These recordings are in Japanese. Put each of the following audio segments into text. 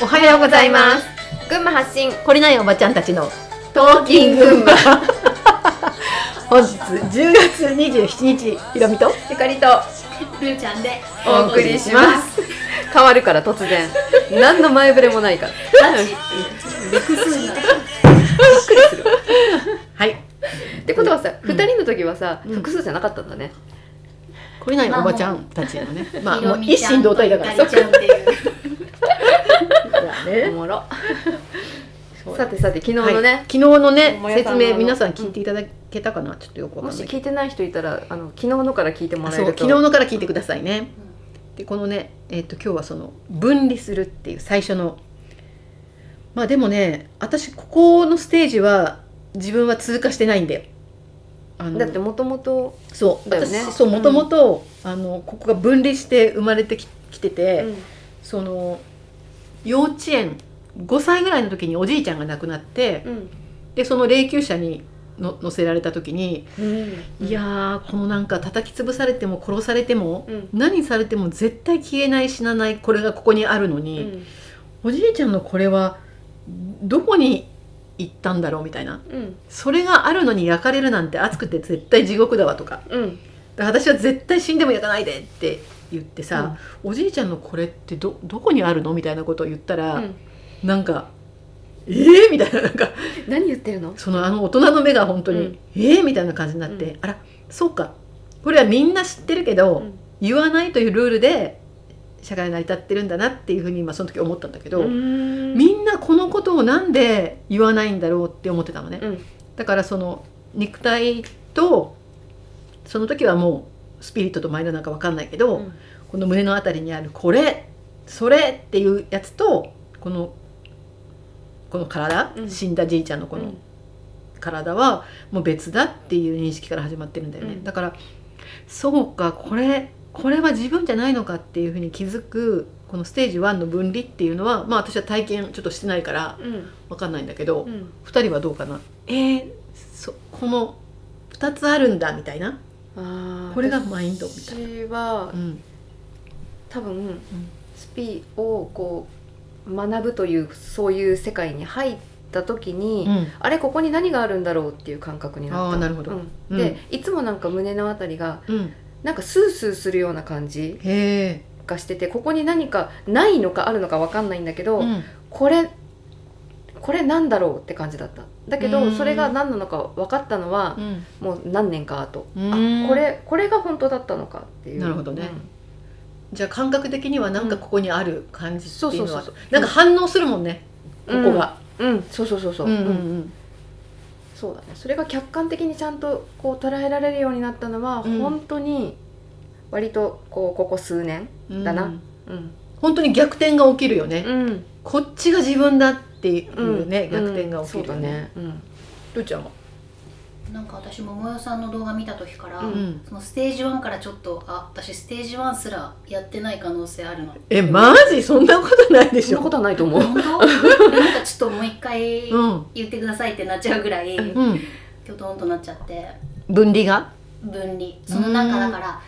おはようございます。群馬発信懲りないおばちゃんたちのトーキン群馬。本日10月27日ひろみとゆかりとルーちゃんでお送りします。変わるから突然。何の前触れもないから。複数なはい。ってことはさ、二人の時はさ、うん。複数じゃなかったんだね。懲りないおばちゃんたちのね。まあひもう一心同体だから。とゆかりちゃんっていうおねもろ。さてさて昨日のね、はい。昨日のね説明皆さん聞いていただけたかな、ちょっとよくわかもしんないけど。聞いてない人いたらあの昨日のから聞いてもらえると。昨日のから聞いてくださいね、でこのね、えっと今日はその分離するっていう最初の。まあでもね私ここのステージは自分は通過してないんだよあのだってもともとそうだよね。私そうもともとあのここが分離して生まれてききてて、その幼稚園5歳ぐらいの時におじいちゃんが亡くなってうん。でその霊柩車にの乗せられた時に、うん。いやーこのなんか叩き潰されても殺されても、うん。何されても絶対消えない死なないこれがここにあるのうに、ん。おじいちゃんのこれはどこに行ったんだろうみたいな。うん。それがあるのに焼かれるなんて熱くて絶対地獄だわとか。から私は絶対死んでも焼かないでって言ってさ、おじいちゃんのこれってどどこにあるのみたいなことを言ったら、うん。なんか「えー?」みたいななんか何言ってるの？そのあの大人の目が本当に「うん。えー?」みたいな感じになって、あらそうか。これはみんな知ってるけど、うん言わないというルールで社会成り立ってるんだなっていうふうに今その時思ったんだけど、うん。みんなこのことをなんで言わないんだろうって思ってたのね、うん。だからその肉体とその時はもうスピリットとマインドなんか分かんないけど、うん。この胸のあたりにあるこれそれっていうやつとこのこの体、うん。死んだじいちゃんのこの体はもう別だっていう認識から始まってるんだよね、うん。だからそうかこれこれは自分じゃないのかっていうふうに気づくこのステージ1の分離っていうのはまあ私は体験ちょっとしてないからうん。分かんないんだけど、うん。2人はどうかな？えー、そこの2つあるんだみたいなこれがマインドみたいな。私はうん多分スピをこう学ぶというそういう世界に入った時に、うん。あれここに何があるんだろうっていう感覚になった。なるほど。うん。うん。でいつもなんか胸のあたりがうん、なんかスースーするような感じがしててここに何かないのかあるのか分かんないんだけど、うん。これこれなんだろうって感じだった。だけうん。どそれが何なのか分かったのはうん。もう何年か後。うん。あこれこれが本当だったのかっていう。なるほどね。じゃあ感覚的にはなんかここにある感じっていうのは、そうそうそうそう。なんか反応するもんね、うん。ここが。うん、うんそうそうそうそう、うんうんうん。そうだね。それが客観的にちゃんとこう捉えられるようになったのは、うん。本当に割とこうここ数年うんだな。うん。うん。本当に逆転が起きるよね、うん。こっちが自分だっていうね、うん。逆転が起きるよね、ちゃんは、なんか私桃代さんの動画見た時から、うん。そのステージ1からちょっとあ私ステージ1すらやってない可能性あるのえマジ？そんなことないでしょ？そんなことはないと思う。本当？なんかちょっともう一回うん。言ってくださいってなっちゃうぐらい、うん。きょとんとなっちゃって。分離が？分離。そのなんかだから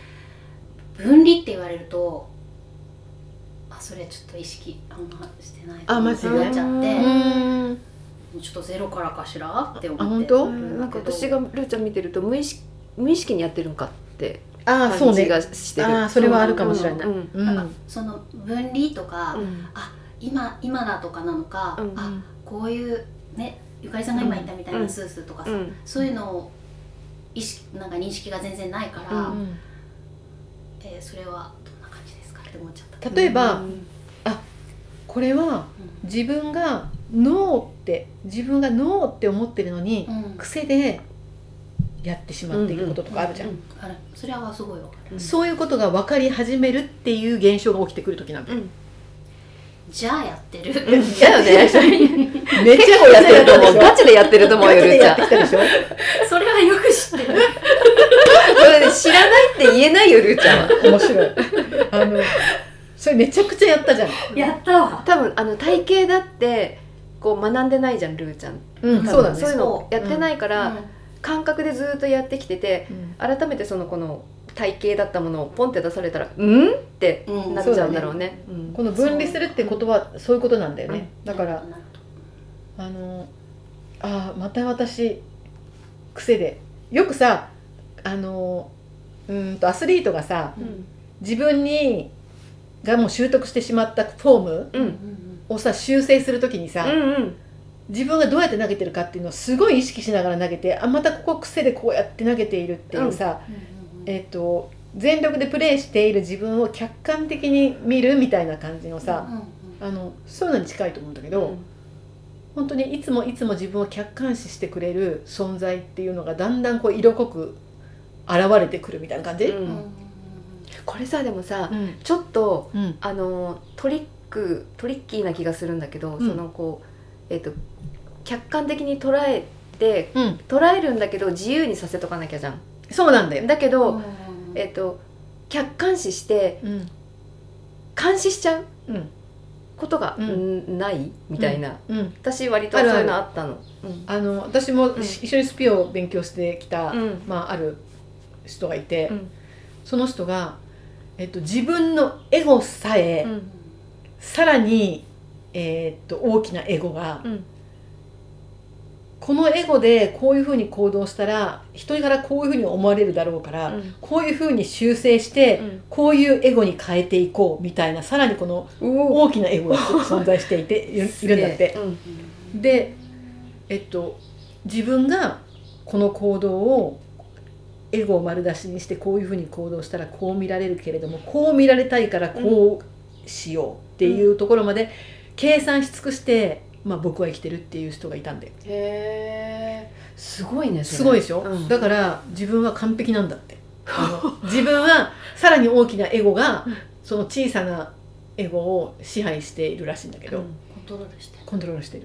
分離って言われるとあそれちょっと意識あんましてない。あマジでなっちゃって、うん。ちょっとゼロからかしらって思って。あ本当？うん。なんか私がルーちゃん見てると無意識無意識にやってるんかってああそうね。感じがしてる。ああそれはあるかもしれない、うん。うん。なん。かその分離とか、うん。あ今今だとかなのか、うん。あこういうねゆかりさんが今言ったみたいなスースーとかさ、うん。そういうのを意識なんか認識が全然ないから、うん。えーそれはどんな感じですかって思っちゃった。例えば、うん。これは自分がノーって自分がノーって思ってるのに、うん。癖でやってしまっていることとかあるじゃん、うんうんある。それはすごいわかる。うん。そういうことが分かり始めるっていう現象が起きてくる時なんだよ、うん。じゃあやってる。だよね めちゃやってると思うガチでやってると思うよガチでルーちゃんやってきたでしょ。それはよく知ってる。知らないって言えないよルーちゃんは。面白い。あのそれめちゃくちゃやったじゃん。やったわ。多分あの体型だってこう学んでないじゃんルーちゃん。うん。そうだね。そういうのやってないから、うん。感覚でずっとやってきててうん。改めてそのこの体型だったものをポンって出されたら「うん?」ってうんなっちゃうんだろうね。うん。この分離するってことはそういうことなんだよね、だからあのあーまた私癖で。よくさあのうーんとアスリートがさうん。自分にがもう習得してしまったフォームをさ修正するときにさ、うんうん。自分がどうやって投げてるかっていうのをすごい意識しながら投げてあまたここ癖でこうやって投げているっていうさ、うんうんうん。えっ、と全力でプレーしている自分を客観的に見るみたいな感じのさ、うんうんあのそういうのに近いと思うんだけど、本当にいつもいつも自分を客観視してくれる存在っていうのがだんだんこう色濃く現れてくるみたいな感じ、うんうんうんこれさでもさうん。ちょっとうん。あのトリックトリッキーな気がするんだけど、うん。そのこうえっ、と客観的に捉えてうん、捉えるんだけど自由にさせとかなきゃじゃん。そうなんだよ、だけど、うん。えっ、と客観視してうん。監視しちゃう？うん。ことが、ない？みたいな、うん、私割とそういうのあったの。うん。あの私もうん。一緒にスピを勉強してきた、うん。まあ、ある人がいて、うん。その人が、えっと、自分のエゴさえ、うん。さらに、えーっと大きなエゴが、うん。このエゴでこういうふうに行動したら人からこういうふうに思われるだろうから、うん。こういうふうに修正して、うん。こういうエゴに変えていこうみたいなさらにこのお大きなエゴが存在していて いるんだって。うん。でえっと自分がこの行動をエゴを丸出しにしてこういうふうに行動したらこう見られるけれどもこう見られたいからこうしようっていうところまで計算し尽くして、まあ、僕は生きてるっていう人がいたんで。へえすごいねすごいでしょ、うん。だから自分は完璧なんだって。自分はさらに大きなエゴがうん。その小さなエゴを支配しているらしいんだけど、うん。コントロールして。るコントロールしてる。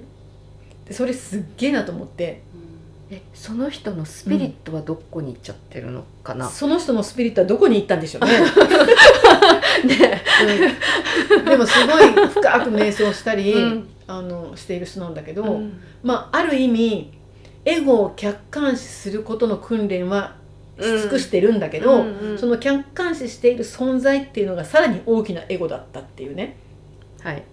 でそれすっげえなと思ってえその人のスピリットはどこに行っちゃってるのかな、その人のスピリットはどこに行ったんでしょうね、ね。うん。でもすごい深く瞑想したり、うん。あのしている人なんだけど、うん。まあある意味エゴを客観視することの訓練はし尽くしてるんだけど、うんうん。その客観視している存在っていうのがさらに大きなエゴだったっていうね。はい。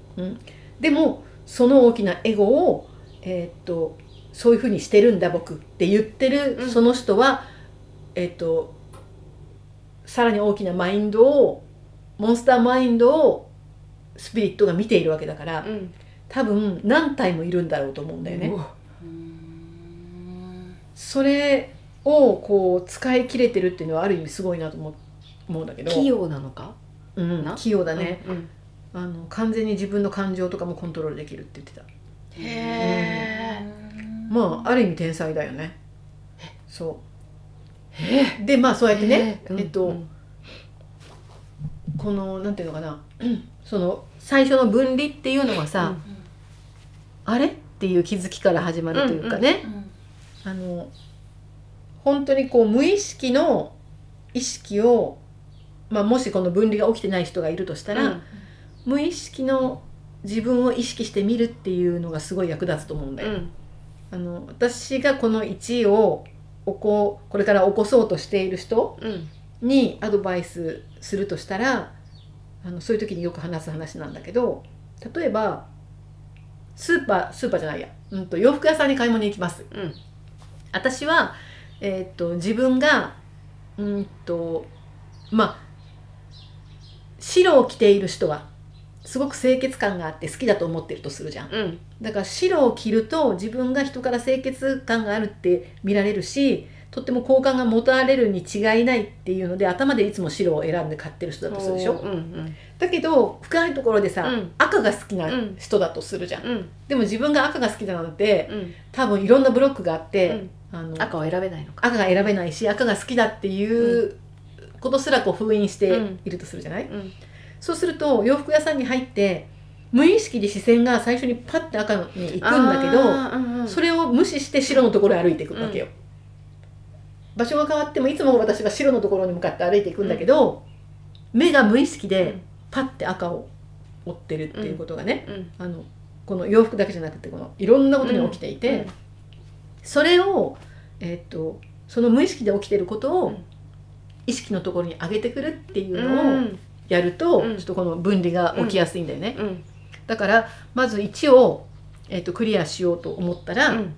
でもその大きなエゴを、えーっとそういうふうにしてるんだ僕って言ってるうん。その人は、えーっとさらに大きなマインドをモンスターマインドをスピリットが見ているわけだからうん。多分何体もいるんだろうと思うんだよね。それをこう使い切れてるっていうのはある意味すごいなと思う思うんだけど。器用なのか？うんな？器用だね、うんあの完全に自分の感情とかもコントロールできるって言ってた。へえまあある意味天才だよね。そえ？うでまあそうやってね、うんえっと、うん。このなんていうのかな。その最初の分離っていうのはさ、あれ？っていう気づきから始まるというかね、あの本当にこう無意識の意識を、まあ、もしこの分離が起きてない人がいるとしたら、うん。無意識の自分を意識してみるっていうのがすごい役立つと思うんだよ。うんあの私がこの1を起ここれから起こそうとしている人うん。にアドバイスするとしたらあのそういう時によく話す話なんだけど例えばスーパースーパーじゃないや、うん、と洋服屋さんに買い物に行きます。うん。私は、えーっと自分がうんとまあ白を着ている人はすごく清潔感があって好きだと思ってるとするじゃん。うん。だから白を着ると自分が人から清潔感があるって見られるしとっても好感が持たれるに違いないっていうので頭でいつも白を選んで買ってる人だとするでしょ？うんうんだけど深いところでさ、うん。赤が好きな人だとするじゃん、うん。でも自分が赤が好きだなんてうん。多分いろんなブロックがあって、うん。あの赤は選べないのか。赤が選べないし赤が好きだっていうことすらこう封印しているとするじゃない、うんそうすると洋服屋さんに入って無意識で視線が最初にパッて赤に行くんだけどうんうん。それを無視して白のところへ歩いていくわけよ、場所が変わってもいつも私は白のところに向かって歩いていくんだけど、目が無意識でパッて赤を追ってるっていうことがね、うん。あのこの洋服だけじゃなくてこのいろんなことに起きていて、うん。それを、えー、とその無意識で起きてることを、うん。意識のところに上げてくるっていううのをんやると、うん。ちょっとこの分離が起きやすいんだよね、うん。だからまず1を、えっとクリアしようと思ったら、うん。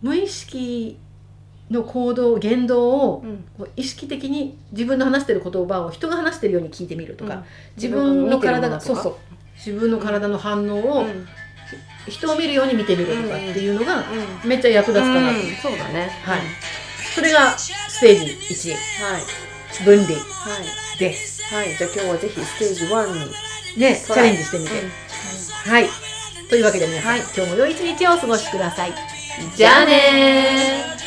無意識の行動言動をうん。こう意識的に自分の話してる言葉を人が話してるように聞いてみるとか、うん。自分の体がそうそう。自分の体の反応をうん。人を見るように見てみるとかっていうのがうん。めっちゃ役立つかなと、うん。そうだね。はい。それがステージはい。1分離。はい。です。はい。じゃあ今日はぜひステージ1にねチャレンジしてみて、はい。というわけで皆さん、はい。今日も良い一日をお過ごしください。じゃあねー